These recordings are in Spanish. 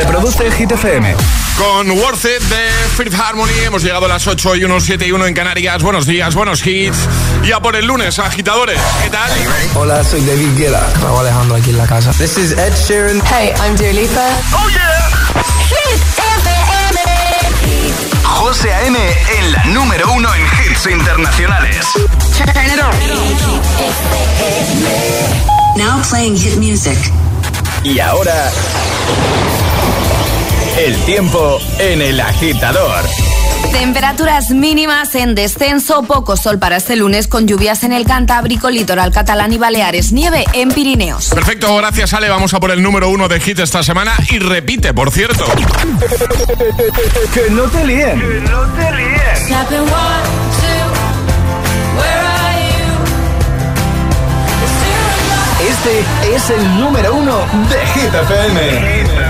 Reproduce Hit FM. Con Worth It de Fifth Harmony hemos llegado a las 8 y 1, 7 y 1 en Canarias. Buenos días, buenos hits. Ya por el lunes, agitadores. ¿Qué tal? Hola, soy David Guetta. Me Alejandro aquí en la casa. This is Ed Sheeran. Hey, I'm Dua Lipa. Oh yeah. Hit FM. José A.M. en la número uno en hits internacionales. Turn it on. Now playing hit music. Y ahora, el tiempo en el agitador. Temperaturas mínimas en descenso, poco sol para este lunes con lluvias en el Cantábrico, litoral catalán y Baleares, nieve en Pirineos. Perfecto, gracias Ale. Vamos a por el número uno de hit esta semana y repite, por cierto. que no te líen. Que no te líen. Este es el número uno de Hit FM.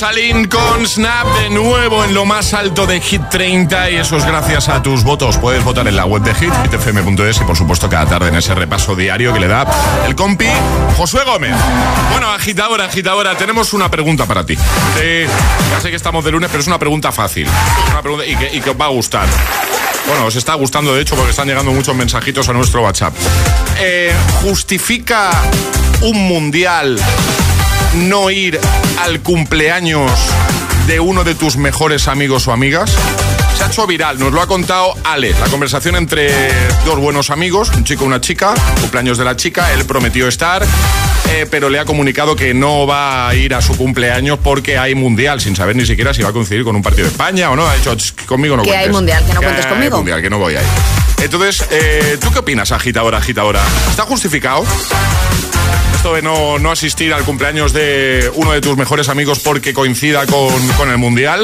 Sky. Rosalind con Snap de nuevo en lo más alto de Hit 30 y eso es gracias a tus votos. Puedes votar en la web de Hit, hitfm.es y por supuesto cada tarde en ese repaso diario que le da el compi Josué Gómez. Bueno, agitadora, agitadora, tenemos una pregunta para ti. Ya sé que estamos de lunes, pero es una pregunta fácil. Una pregunta y que, y que os va a gustar. Bueno, os está gustando de hecho porque están llegando muchos mensajitos a nuestro WhatsApp. Eh, ¿Justifica un mundial no ir al cumpleaños de uno de tus mejores amigos o amigas? Se ha hecho viral, nos lo ha contado Ale. La conversación entre dos buenos amigos, un chico y una chica, cumpleaños de la chica, él prometió estar, eh, pero le ha comunicado que no va a ir a su cumpleaños porque hay mundial, sin saber ni siquiera si va a coincidir con un partido de España o no. Ha dicho, "Ch, conmigo no Que cuentes. hay mundial, que no cuentes conmigo". mundial, que no voy ahí. Entonces, eh, ¿tú qué opinas, agitadora, agitadora? ¿Está justificado? Esto de no, no asistir al cumpleaños de uno de tus mejores amigos porque coincida con, con el Mundial.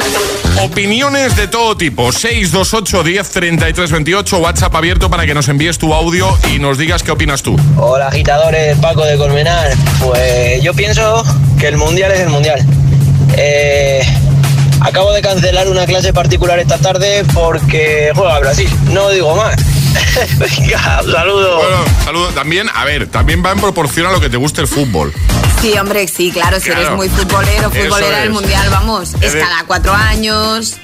Opiniones de todo tipo. 628 10 33 28. WhatsApp abierto para que nos envíes tu audio y nos digas qué opinas tú. Hola agitadores, Paco de Colmenar. Pues yo pienso que el mundial es el mundial. Eh, Acabo de cancelar una clase particular esta tarde porque juega Brasil. No digo más. Venga, saludos. Bueno, saludos. También, a ver, también va en proporción a lo que te guste el fútbol. Sí, hombre, sí, claro, si eres muy futbolero, futbolera del es. mundial, vamos, es cada cuatro años.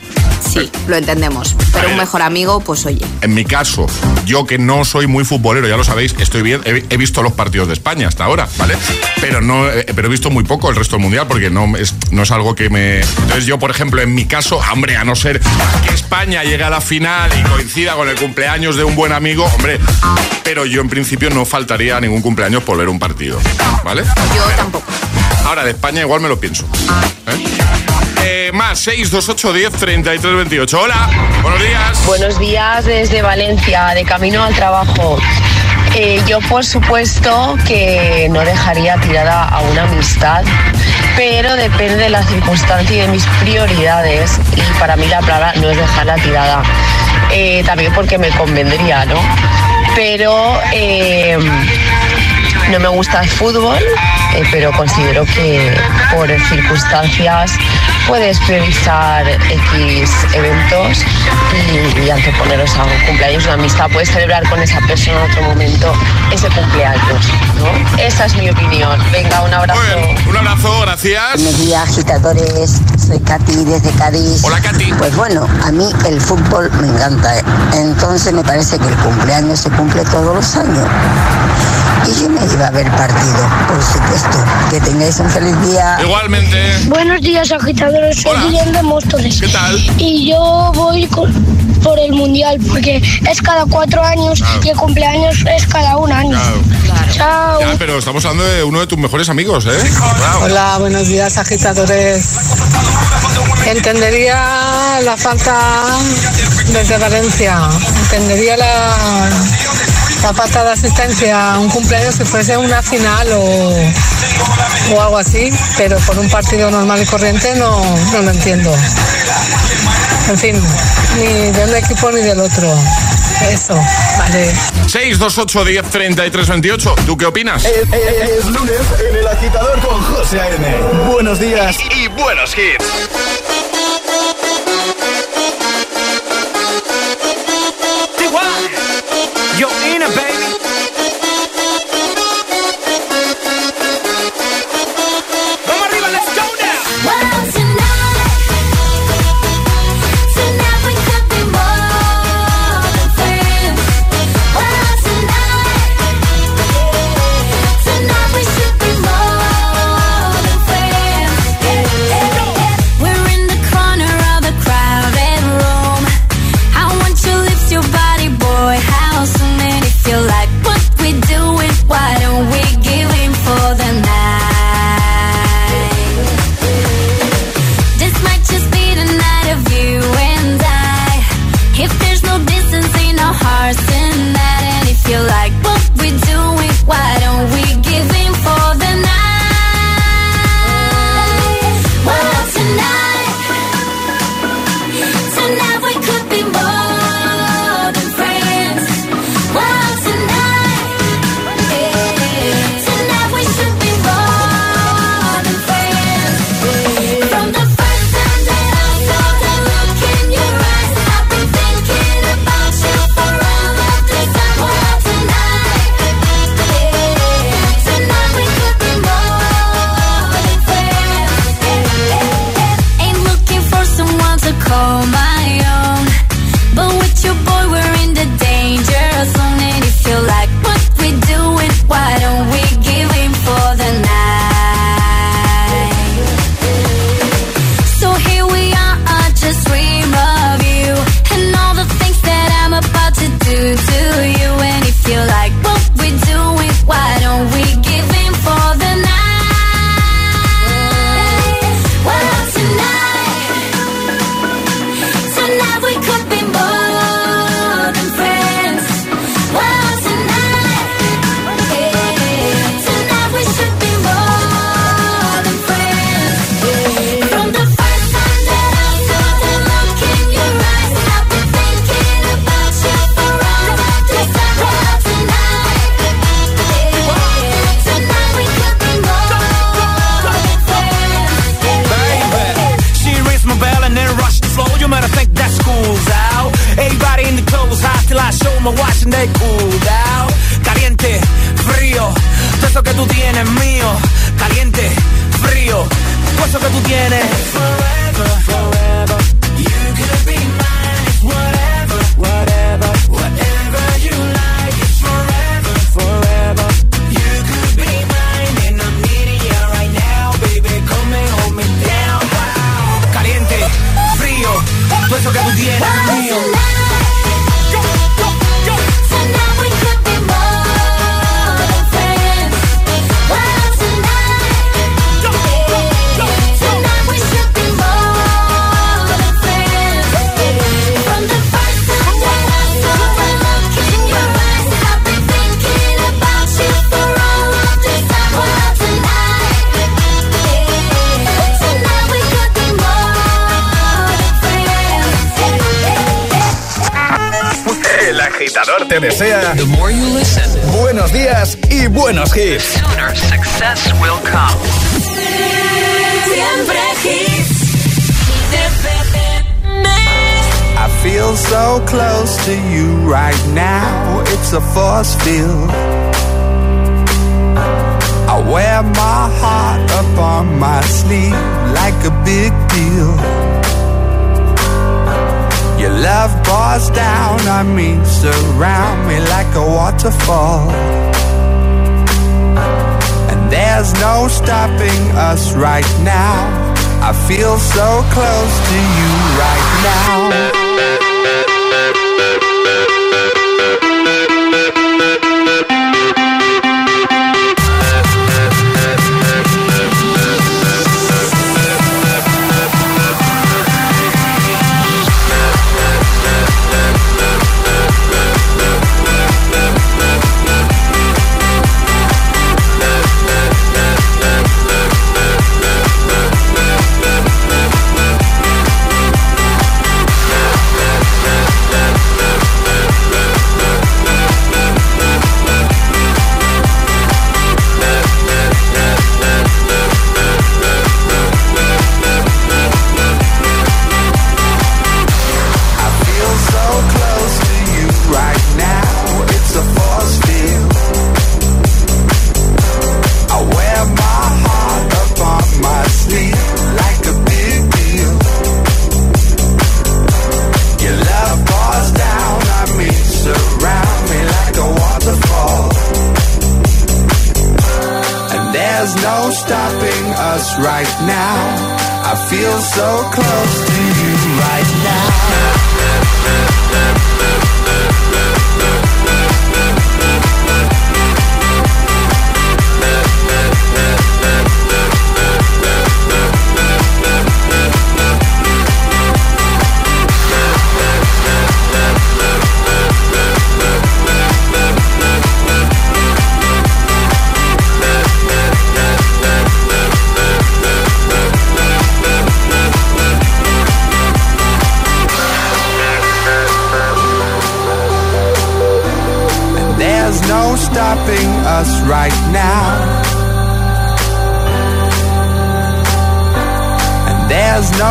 Sí, lo entendemos. Pero un mejor amigo, pues oye. En mi caso, yo que no soy muy futbolero, ya lo sabéis, estoy bien, he, he visto los partidos de España hasta ahora, ¿vale? Pero no, eh, pero he visto muy poco el resto del mundial porque no es, no es algo que me. Entonces yo, por ejemplo, en mi caso, hombre, a no ser que España llegue a la final y coincida con el cumpleaños de un buen amigo, hombre, pero yo en principio no faltaría a ningún cumpleaños por ver un partido, ¿vale? Yo tampoco. Ahora de España igual me lo pienso. ¿eh? Más 628 10 33 28. Hola, buenos días. Buenos días desde Valencia, de camino al trabajo. Eh, yo por supuesto que no dejaría tirada a una amistad, pero depende de la circunstancia y de mis prioridades. Y para mí la palabra no es dejarla tirada. Eh, también porque me convendría, ¿no? Pero eh, no me gusta el fútbol, eh, pero considero que por circunstancias puedes priorizar X eventos y, y anteponeros a un cumpleaños, una amistad. Puedes celebrar con esa persona en otro momento ese cumpleaños, ¿no? Esa es mi opinión. Venga, un abrazo. Bien, un abrazo, gracias. Buenos días, agitadores. Soy Katy desde Cádiz. Hola, Katy. Pues bueno, a mí el fútbol me encanta. ¿eh? Entonces me parece que el cumpleaños se cumple todos los años. Y yo me iba a ver partido, por supuesto. Que tengáis un feliz día. Igualmente. Buenos días, agitadores. Soy Hola. De Móstoles. ¿Qué tal? Y yo voy con- por el mundial porque es cada cuatro años Claro. y el cumpleaños es cada un año. Claro. Chao. Ya, pero estamos hablando de uno de tus mejores amigos, ¿eh? Hola, buenos días agitadores. Entendería la falta desde Valencia, entendería la, la falta de asistencia a un cumpleaños si fuese una final o, o algo así, pero por un partido normal y corriente no, no lo entiendo. En fin, ni de un equipo ni del otro. Eso, vale. 628 10 33 28. ¿Tú qué opinas? Es, es- es lunes en el agitador con José A.M. Buenos días y buenos hits. My sleeve like a big deal. Your love pours down on me, surround me like a waterfall. And there's no stopping us right now. I feel so close to you right now. So close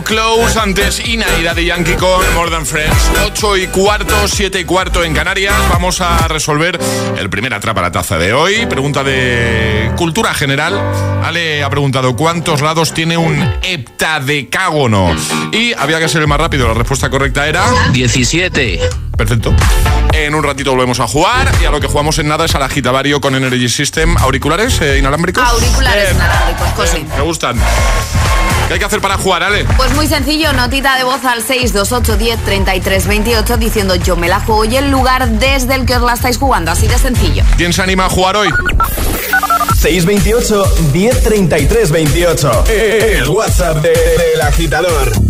So Close, antes Ina y Daddy Yankee con More Than Friends. 8 y cuarto, 7 y cuarto en Canarias. Vamos a resolver el primer atrapa la taza de hoy. Pregunta de cultura general. Ale ha preguntado cuántos lados tiene un heptadecágono. Y había que ser el más rápido. La respuesta correcta era 17. Perfecto. En un ratito volvemos a jugar y a lo que jugamos en nada es al agitavario con Energy System. ¿Auriculares eh, inalámbricos? Auriculares Bien. inalámbricos. Bien, Me gustan. ¿Qué hay que hacer para jugar, Ale? Pues muy sencillo, notita de voz al 628 10 33 28 diciendo yo me la juego y el lugar desde el que os la estáis jugando, así de sencillo. ¿Quién se anima a jugar hoy? 628 1033 28. El WhatsApp del de, agitador.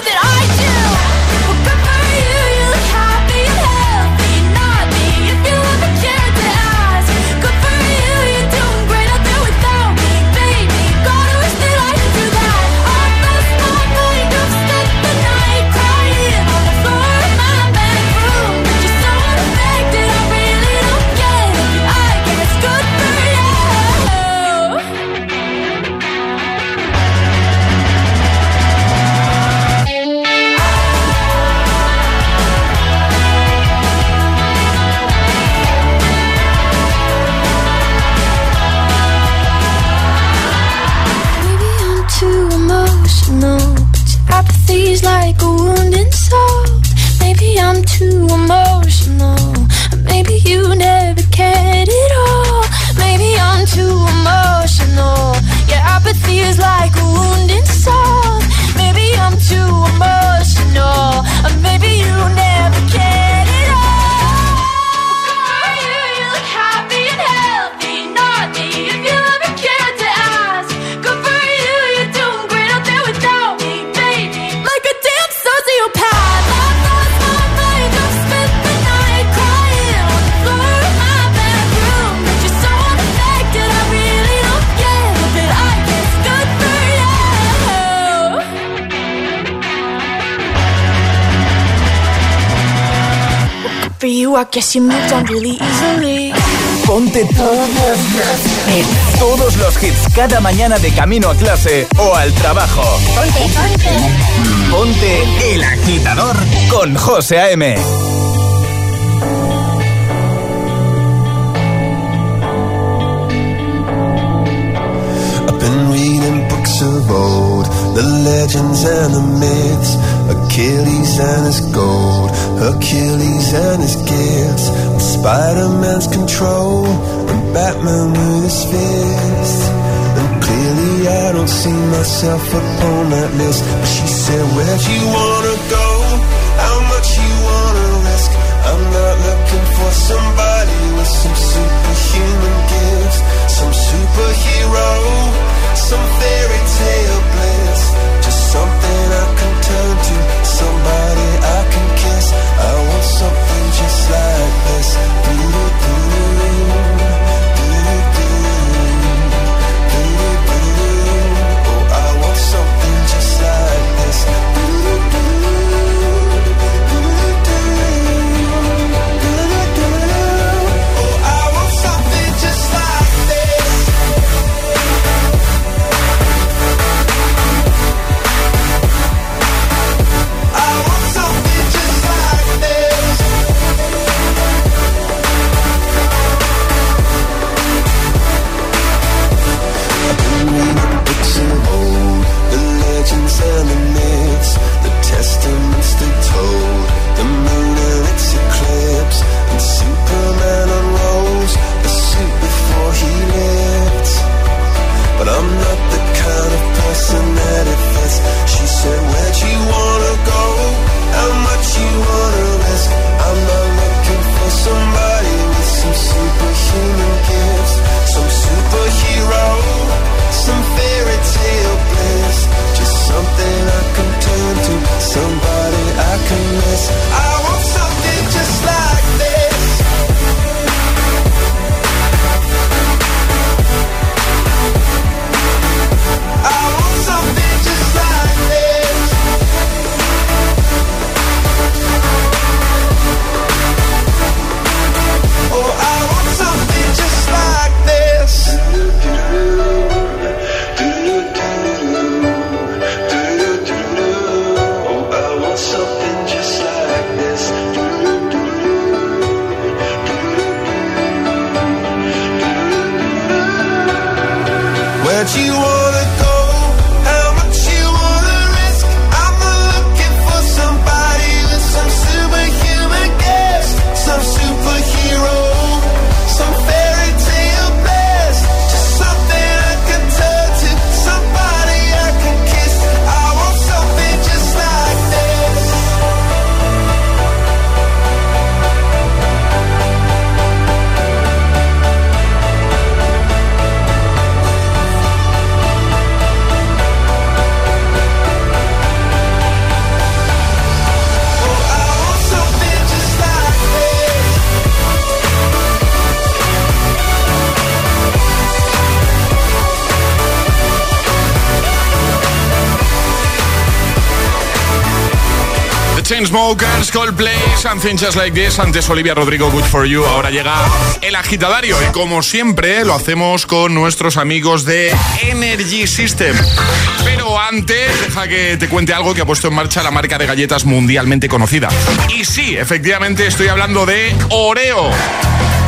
is like you, I guess you moved on really easily. Ponte todos, todos los hits cada mañana de camino a clase o al trabajo. Ponte, ponte. Ponte el agitador con José A.M. I've been reading books of old, the legends and the myths, Achilles and his gold, Hercules and his gifts, and Spider-Man's control, and Batman with his fists. And clearly I don't see myself upon that list. But she said, Where'd you wanna go? How much you wanna risk? I'm not looking for somebody with some superhuman gifts, some superhero, some fairy tale you want. Coldplay, Something Just Like This. Antes Olivia Rodrigo, Good For You. Ahora llega el agitadario. Y como siempre, lo hacemos con nuestros amigos de Energy System. Pero antes, deja que te cuente algo que ha puesto en marcha la marca de galletas mundialmente conocida. Y sí, efectivamente, estoy hablando de Oreo.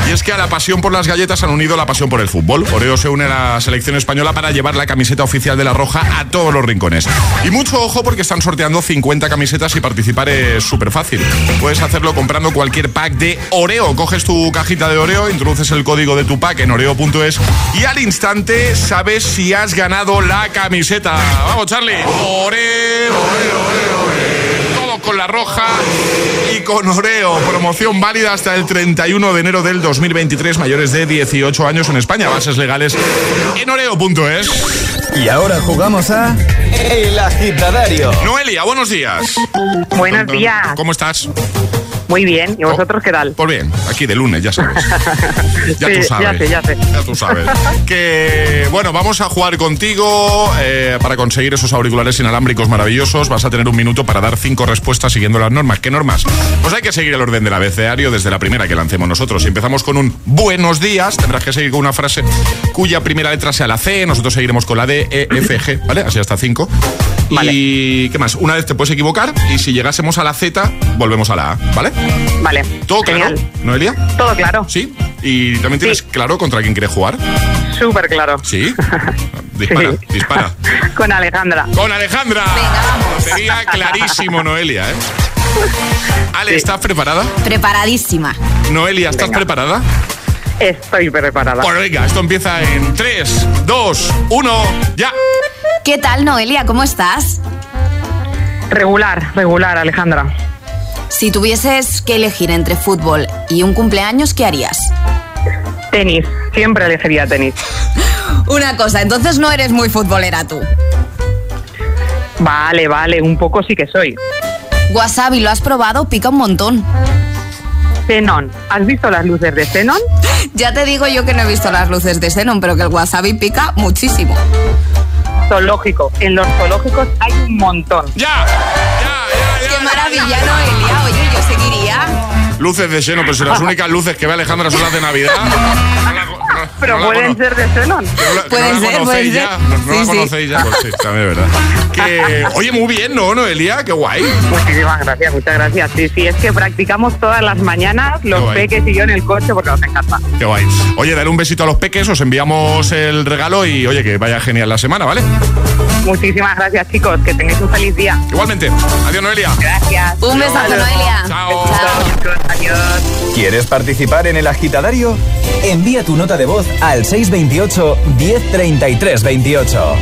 Y es que a la pasión por las galletas han unido la pasión por el fútbol. Oreo se une a la selección española para llevar la camiseta oficial de la Roja a todos los rincones. Y mucho ojo porque están sorteando 50 camisetas y participar es súper fácil. Puedes hacerlo comprando cualquier pack de Oreo. Coges tu cajita de Oreo, introduces el código de tu pack en oreo.es y al instante sabes si has ganado la camiseta. Vamos, Charlie. Oreo, Oreo, Oreo, Oreo. Con la roja y con Oreo. Promoción válida hasta el 31 de enero del 2023. Mayores de 18 años en España. Bases legales en oreo.es. Y ahora jugamos a El Agitadario. Noelia, buenos días. Buenos días. ¿Cómo estás? Muy bien. ¿Y vosotros qué tal? Pues bien, aquí de lunes, ya sabes. Ya Sí, tú sabes. ya sé, ya sé. Ya tú sabes. Que bueno, vamos a jugar contigo eh, para conseguir esos auriculares inalámbricos maravillosos. Vas a tener un minuto para dar cinco respuestas siguiendo las normas. ¿Qué normas? Pues hay que seguir el orden del abecedario desde la primera que lancemos nosotros. Si empezamos con un buenos días, tendrás que seguir con una frase cuya primera letra sea la C. Nosotros seguiremos con la D, E, F, G, ¿vale? Así hasta cinco. Y ¿qué más? Una vez te puedes equivocar y si llegásemos a la Z, volvemos a la A, ¿vale? Vale. ¿Todo claro, Noelia? Todo claro. Sí. ¿Y también tienes claro contra quién quieres jugar? Súper claro. Sí. Dispara, Sí. dispara. Con Alejandra. Con Alejandra. Sería clarísimo, Noelia, ¿eh? Ale, ¿estás preparada? Preparadísima. Noelia, ¿estás preparada? Estoy preparada. Pues venga, esto empieza en 3, 2, 1, ya. ¿Qué tal, Noelia? ¿Cómo estás? Regular, regular, Alejandra. Si tuvieses que elegir entre fútbol y un cumpleaños, ¿qué harías? Tenis. Siempre elegiría tenis. Una cosa, entonces no eres muy futbolera tú. Vale, vale. Un poco sí que soy. Wasabi, ¿lo has probado? Pica un montón. Xenon. ¿Has visto las luces de Xenon? Ya te digo yo que no he visto las luces de Xenon, pero que el wasabi pica muchísimo. Zoológico. En los zoológicos hay un montón. ¡Ya! ¡Qué maravilla, Noelia! Luces de seno, pero si las únicas luces que ve Alejandra son las de Navidad. Pero no pueden ser de Xenon. Pueden la ser, conocéis pueden ya. ser. No, no la Sí, sí. conocéis ya. Pues sí, también es verdad. Que, oye, muy bien, ¿no, Noelia? Qué guay. Muchísimas gracias, muchas gracias. Sí, sí, es que practicamos todas las mañanas los peques y yo en el coche porque nos encanta. Qué guay. Oye, dale un besito a los peques, os enviamos el regalo y oye, que vaya genial la semana, ¿vale? Muchísimas gracias, chicos. Que tengáis un feliz día. Igualmente. Adiós, Noelia. Gracias. Un besazo, Noelia. Chao. Chicos, adiós. ¿Quieres participar en el agitadario? Envía tu nota de voz al 628 1033 28.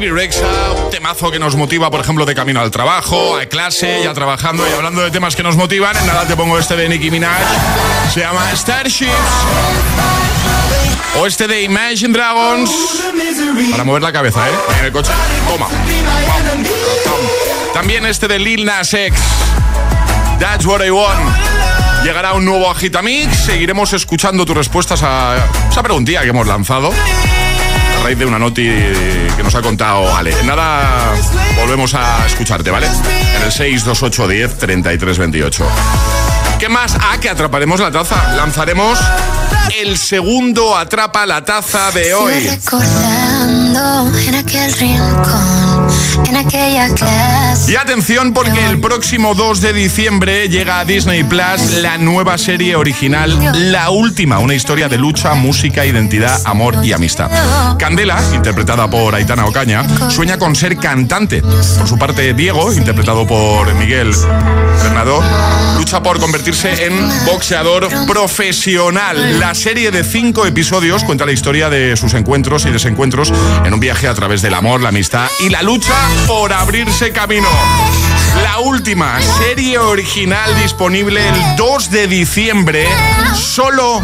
Bibi Rexa, un temazo que nos motiva, por ejemplo, de camino al trabajo, a clase, ya trabajando y hablando de temas que nos motivan. En nada te pongo este de Nicki Minaj, se llama Starships. O este de Imagine Dragons, para mover la cabeza, ¿eh? En el coche. Toma. También este de Lil Nas X, That's What I Want. Llegará un nuevo Agitamix. Seguiremos escuchando tus respuestas a esa preguntilla que hemos lanzado. Raíz de una noti que nos ha contado Ale. Nada, volvemos a escucharte, ¿vale? En el 628 10 33 28. ¿Qué más? Ah, que atraparemos la taza. Lanzaremos el segundo Atrapa la taza de hoy. En aquel rincón, en aquella clase. Y atención porque el próximo 2 de diciembre llega a Disney Plus la nueva serie original La Última, una historia de lucha, música, identidad, amor y amistad. Candela, interpretada por Aitana Ocaña, sueña con ser cantante. Por su parte, Diego, interpretado por Miguel Bernadó, lucha por convertirse en boxeador profesional. La serie de cinco episodios cuenta la historia de sus encuentros y desencuentros en un viaje a través del amor, la amistad y la lucha por abrirse camino. La última serie original disponible el 2 de diciembre solo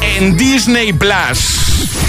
en Disney Plus.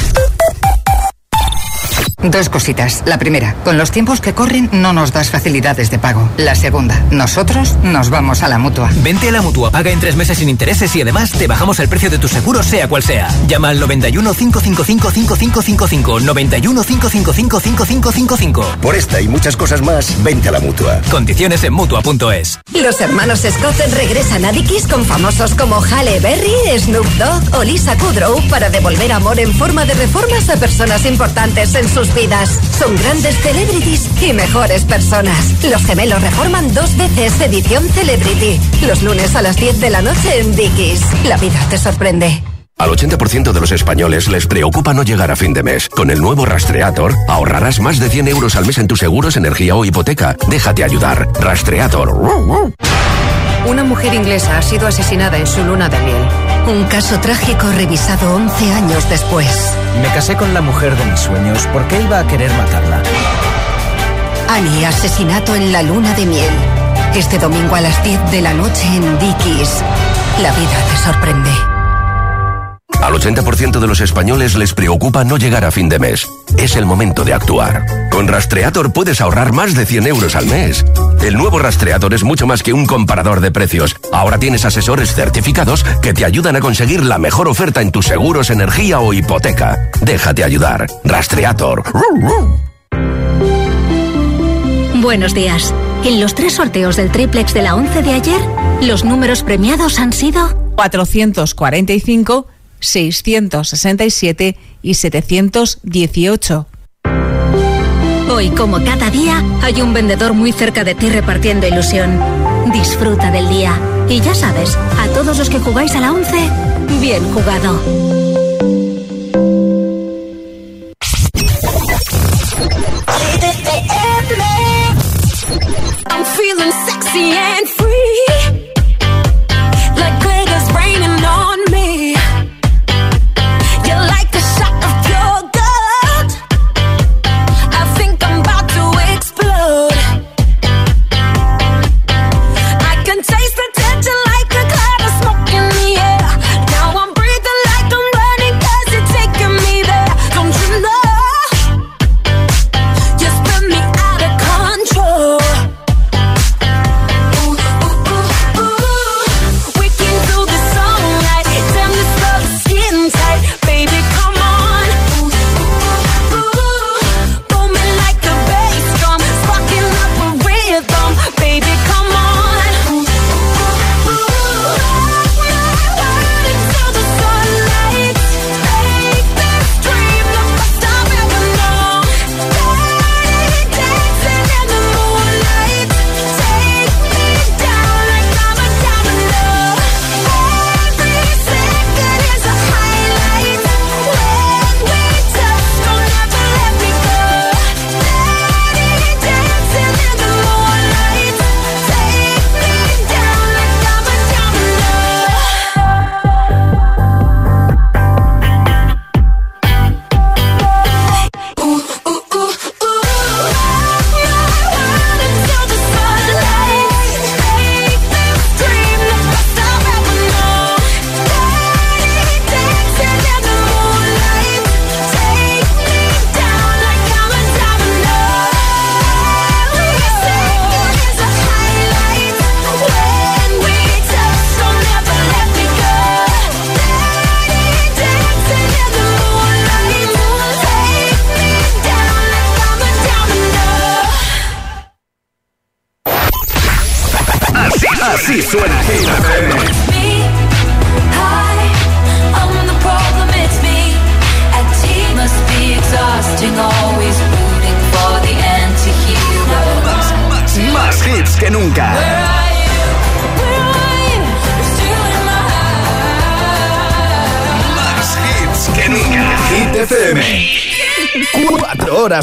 Dos cositas. La primera, con los tiempos que corren no nos das facilidades de pago. La segunda, nosotros nos vamos a la mutua. Vente a la mutua, paga en tres meses sin intereses y además te bajamos el precio de tu seguro, sea cual sea. Llama al 91 555 5555. 91 555 5555. Por esta y muchas cosas más, vente a la mutua. Condiciones en mutua.es. Los hermanos Scott regresan a Dickies con famosos como Halle Berry, Snoop Dogg o Lisa Kudrow para devolver amor en forma de reformas a personas importantes en sus vidas. Son grandes celebrities y mejores personas. Los gemelos reforman dos veces edición Celebrity. Los lunes a las 10 de la noche en Dickies. La vida te sorprende. Al 80% de los españoles les preocupa no llegar a fin de mes. Con el nuevo Rastreator ahorrarás más de 100 euros al mes en tus seguros, energía o hipoteca. Déjate ayudar. Rastreator. Una mujer inglesa ha sido asesinada en su luna de miel. Un caso trágico revisado 11 años después. Me casé con la mujer de mis sueños. ¿Por qué iba a querer matarla? Annie, asesinato en la luna de miel. Este domingo a las 10 de la noche en Dickies. La vida te sorprende. Al 80% de los españoles les preocupa no llegar a fin de mes. Es el momento de actuar. Con Rastreator puedes ahorrar más de 100 euros al mes. El nuevo Rastreator es mucho más que un comparador de precios. Ahora tienes asesores certificados que te ayudan a conseguir la mejor oferta en tus seguros, energía o hipoteca. Déjate ayudar. Rastreator. Buenos días. En los tres sorteos del triplex de la 11 de ayer, los números premiados han sido 445, 667 y 718. Hoy, como cada día, hay un vendedor muy cerca de ti repartiendo ilusión. Disfruta del día. Y ya sabes, a todos los que jugáis a la 11, bien jugado. I'm feeling sexy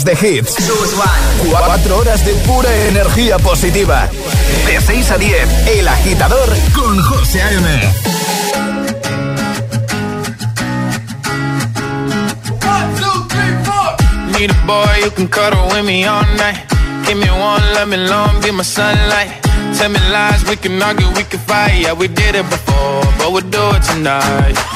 de hits. Cuatro horas de pura energía positiva. De 6 a 10, El Agitador con José A.M. Need a boy you can cuddle with me all night. Give me one, let me long, be my sunlight. Tell me lies, we can argue, we can fight. Yeah, we did it before, but we'll do it tonight.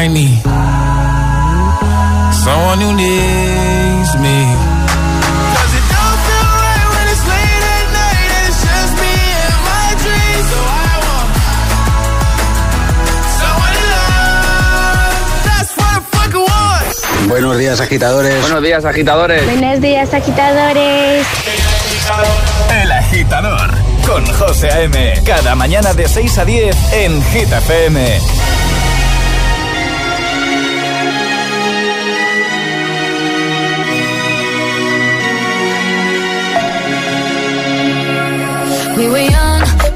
I need someone who needs me. 'Cause it don't feel right when it's late at night and it's just me and my dreams. So I want someone to love. That's what the fuck I want. Buenos días, agitadores. Buenos días, agitadores. Buenos días, agitadores. El Agitador con José A.M. Cada mañana de 6 a 10 en Hit FM.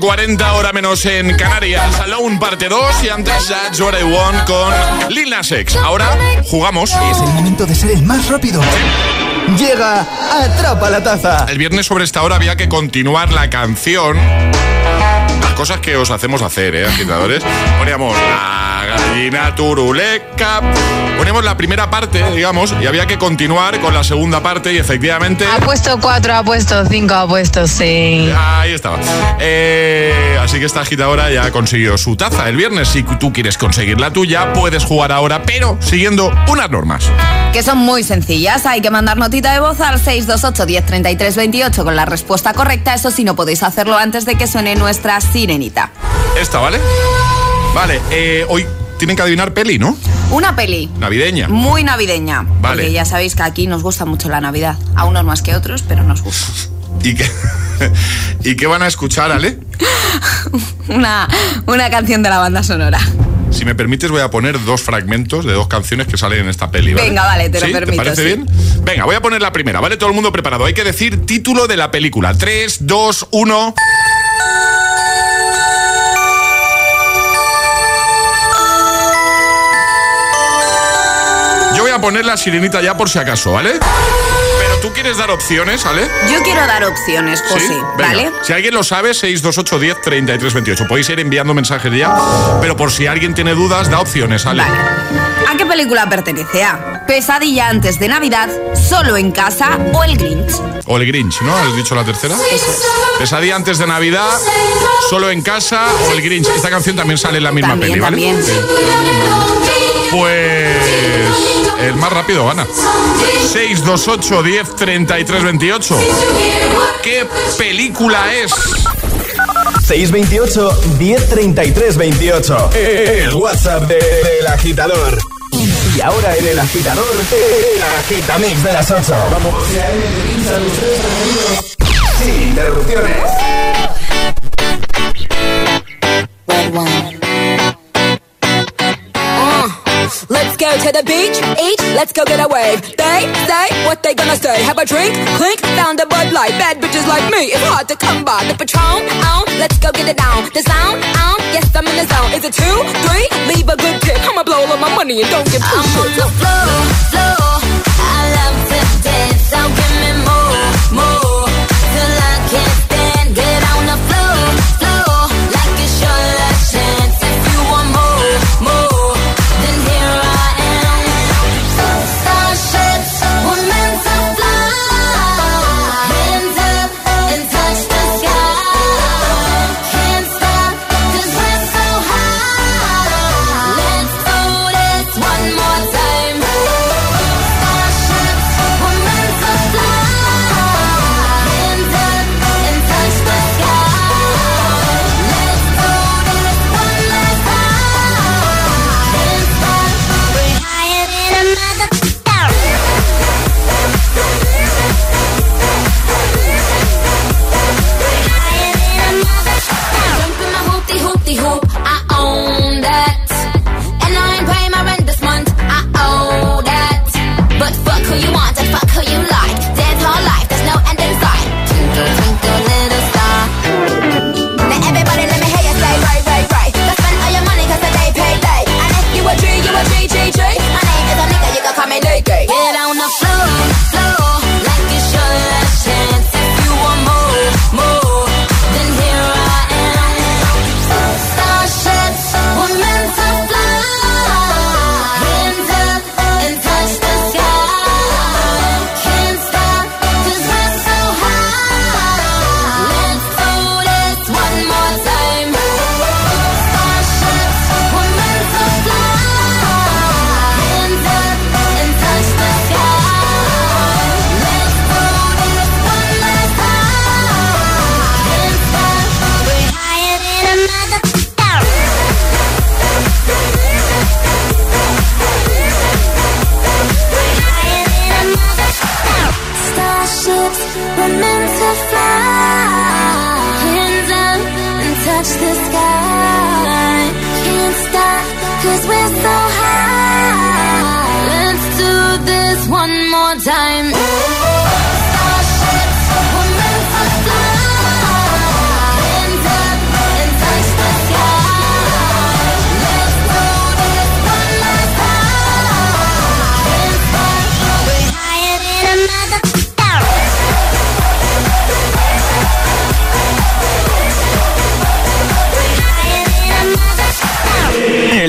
8.40, hora menos en Canarias. Alone parte 2 y antes That's What I Want con Lil Nas X. Ahora jugamos. Es el momento de ser el más rápido. Llega Atrapa la Taza. El viernes sobre esta hora había que continuar la canción. Las cosas que os hacemos hacer, ¿eh, agitadores? Poníamos la gallina turuleca. Ponemos la primera parte, digamos, y había que continuar con la segunda parte y efectivamente... Ha puesto cuatro, ha puesto cinco, ha puesto seis. Ahí estaba. Eh, así que esta agitadora ya consiguió su taza el viernes. Si tú quieres conseguir la tuya, puedes jugar ahora, pero siguiendo unas normas. Que son muy sencillas. Hay que mandar notita de voz al 628 1033 28 con la respuesta correcta. Eso sí, no podéis hacerlo antes de que suene nuestra sirenita. Esta, ¿vale? Vale, eh, hoy tienen que adivinar peli, ¿no? Una peli. Navideña. Muy navideña. Vale. Porque ya sabéis que aquí nos gusta mucho la Navidad. A unos más que otros, pero nos gusta. ¿Y qué, ¿Y qué van a escuchar, Ale? Una, una canción de la banda sonora. Si me permites, voy a poner dos fragmentos de dos canciones que salen en esta peli. ¿vale? Venga, vale, te lo ¿Sí? permito, ¿Te parece sí. bien? Venga, voy a poner la primera, ¿vale? Todo el mundo preparado. Hay que decir título de la película. 3, 2, 1. Poner la sirenita ya por si acaso, ¿vale? Pero tú quieres dar opciones, ¿vale? Yo quiero dar opciones, José, Venga. ¿vale? Si alguien lo sabe, 628 10 33 28. Podéis ir enviando mensajes ya, pero por si alguien tiene dudas, da opciones, ¿vale? ¿A qué película pertenece? A Pesadilla antes de Navidad, Solo en casa o El Grinch. O el Grinch, ¿no? ¿Has dicho la tercera? Eso es. Pesadilla antes de Navidad, solo en casa o el Grinch. Esta canción también sale en la misma También, peli, ¿vale? también. Sí. Pues el más rápido gana. 628 10 33 28. ¿Qué película es? 628 1033 28. El WhatsApp de- del agitador. Y ahora en el agitador, el agitamix de las 8. Vamos. Sin interrupciones. Let's go to the beach, eat, let's go get a wave. They say what they gonna say. Have a drink, clink, found a Bud Light. Bad bitches like me, it's hard to come by. The Patron, on, let's go get it down. The sound, on, yes I'm in the zone. Is it two, three? Leave a good tip. I'ma blow all of my money and don't give two I'm on the floor, floor.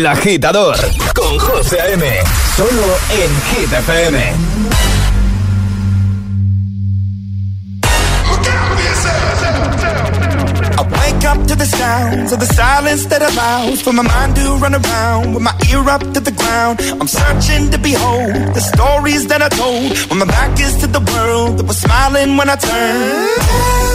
El agitador con José A.M. Solo en Hit FM. Up to the sounds of the silence that allows for my mind to run around with my ear up to the ground. I'm searching to behold the stories that I told when my back is to the world that was smiling when I turned.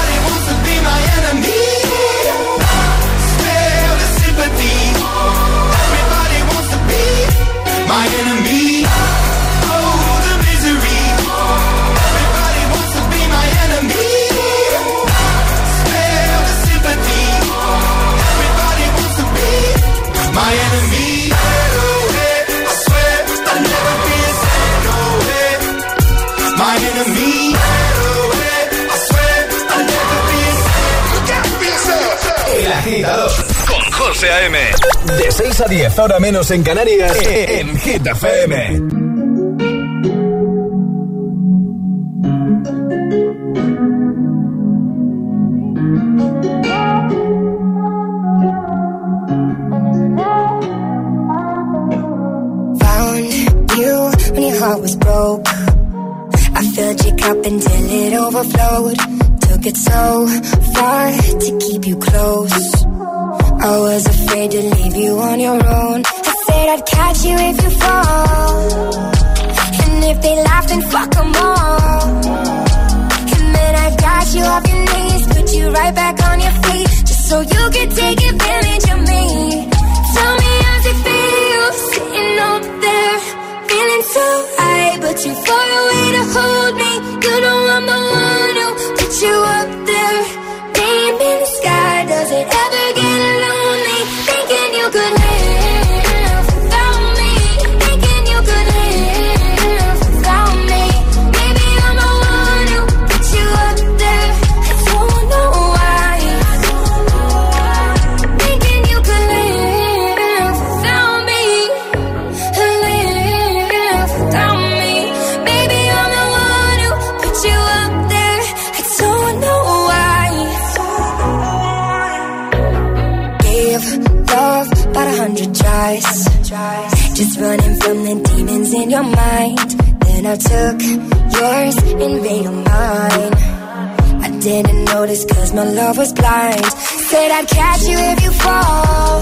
Agitador con José A.M. De 6 a 10, ahora menos en Canarias, en Hit FM. Found you when your heart was broke. I filled your cup until it overflowed. Took it so far to keep you close. I was afraid to leave you on your own. I said I'd catch you if you fall. And if they laugh, then fuck them all. And then I got you off your knees, put you right back on your feet, just so you could take advantage of me. Tell me how's it feel sitting up there, feeling so high, but you're far away to hold me. You know I'm the one you up there, took yours and made them mine. I didn't notice cause my love was blind. Said I'd catch you if you fall.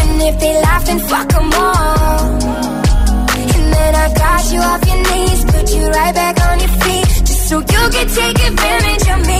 And if they laugh, then fuck them all. And then I got you off your knees, put you right back on your feet. Just so you can take advantage of me.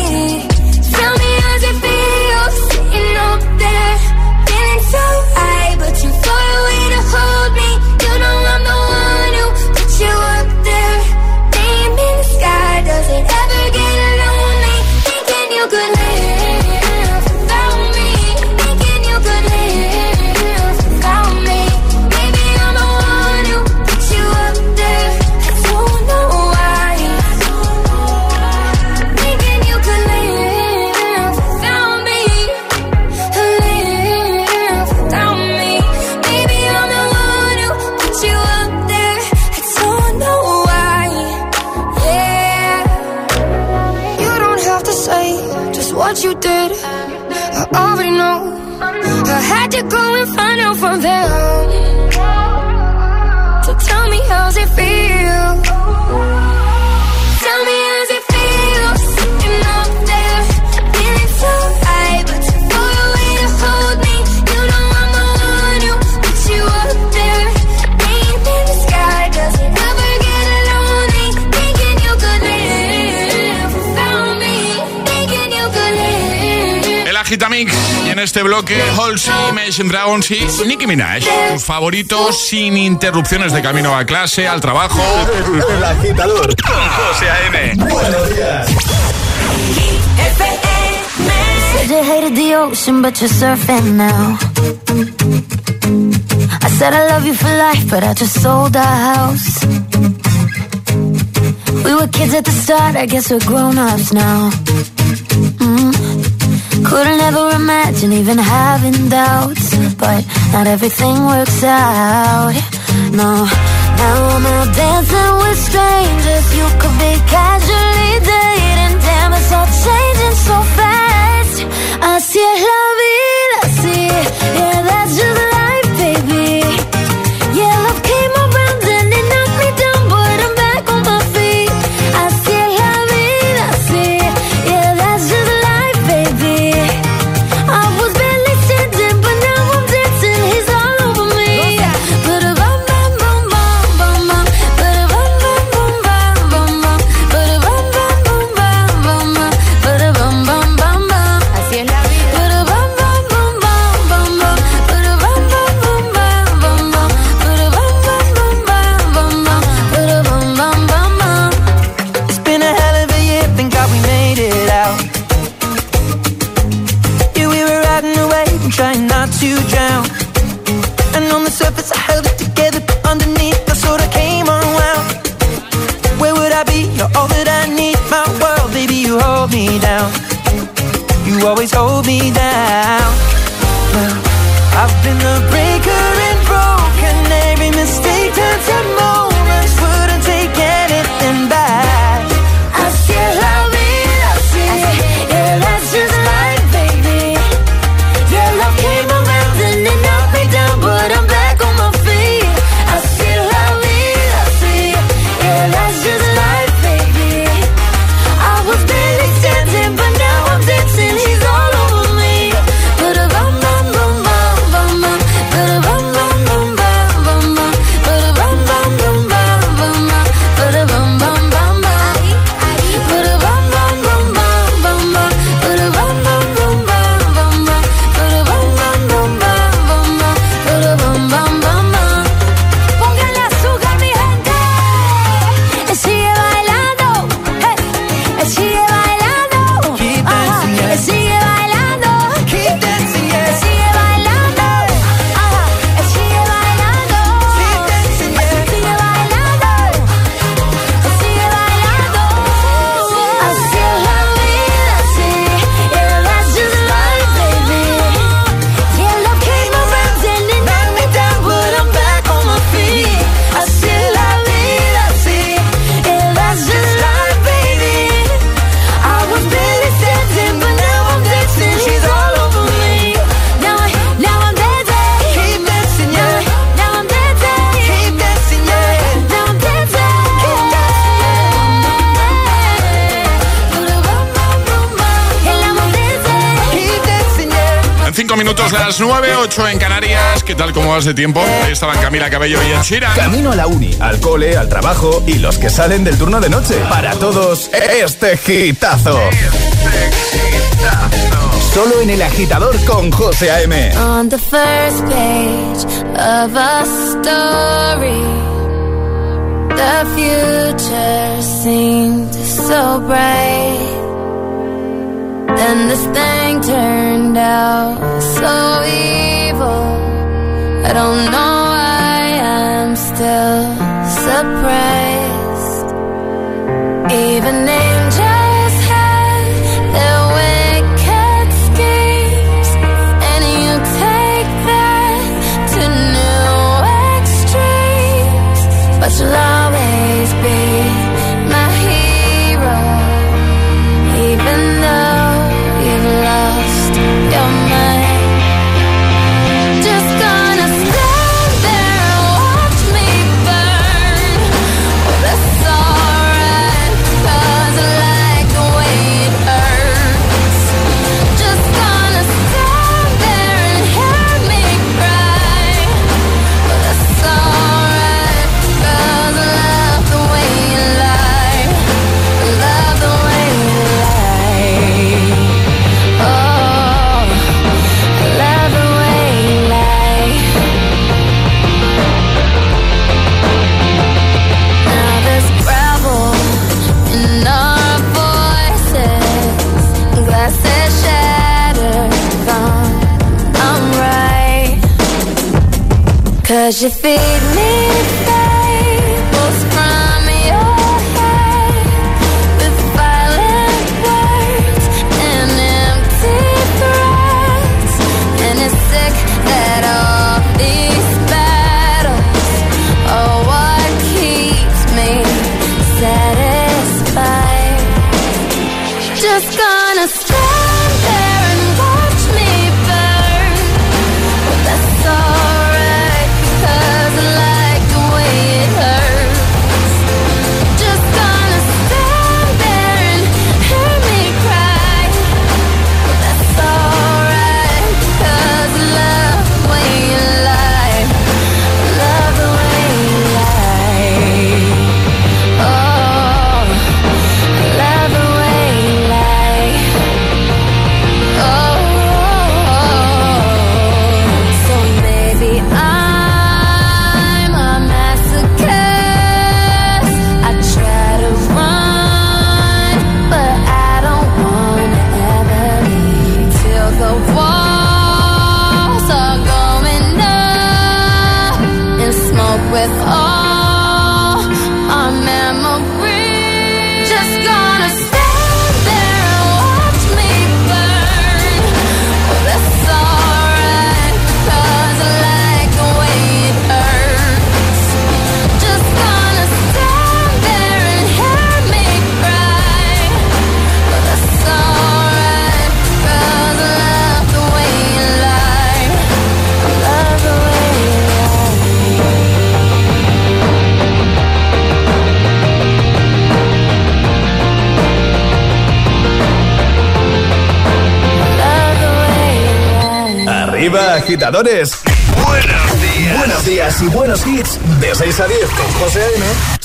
bloque Halsey, Imagine Dragons y Nicki Minaj. Favoritos sin interrupciones de camino a clase, al trabajo. Con José A.M. Buenos días. I said I love you for life, but I just sold our house. We were kids at the start, I guess we're grown ups now. Mm. Couldn't ever. Imagine even having doubts, but not everything works out. No, now I'm out dancing with strangers. You could be casually dating. Damn, it's all changing so fast. I see la love it, see. Yeah, that's just. tal? ¿Cómo vas de tiempo? Ahí estaban Camila Cabello y Anchira. Camino a la uni, al cole, al trabajo y los que salen del turno de noche. Para todos, este gitazo. Este gitazo. Solo en el agitador con José A.M. On the first page of a story, the future seemed so bright. Then this thing turned out so easy. I don't know why I'm still surprised agitadores. Buenos días. Buenos días y buenos hits. De 6 a 10 con José A.M.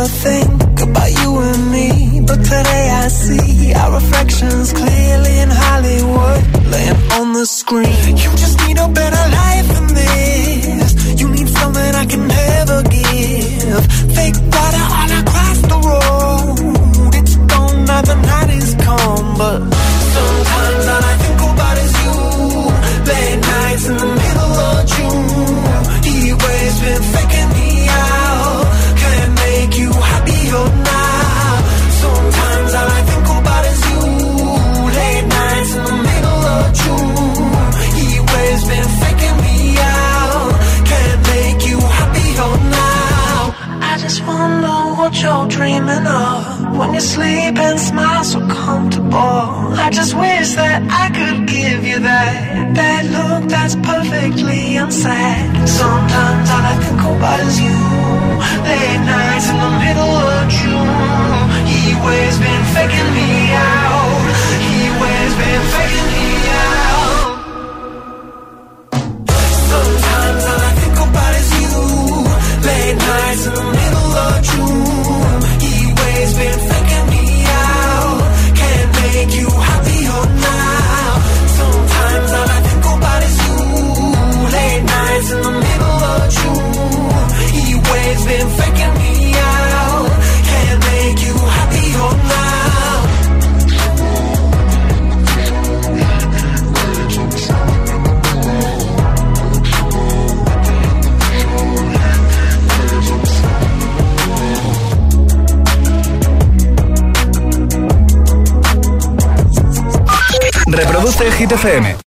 never think about you and me. But today I see our reflections clearly in Hollywood, laying on the screen. You just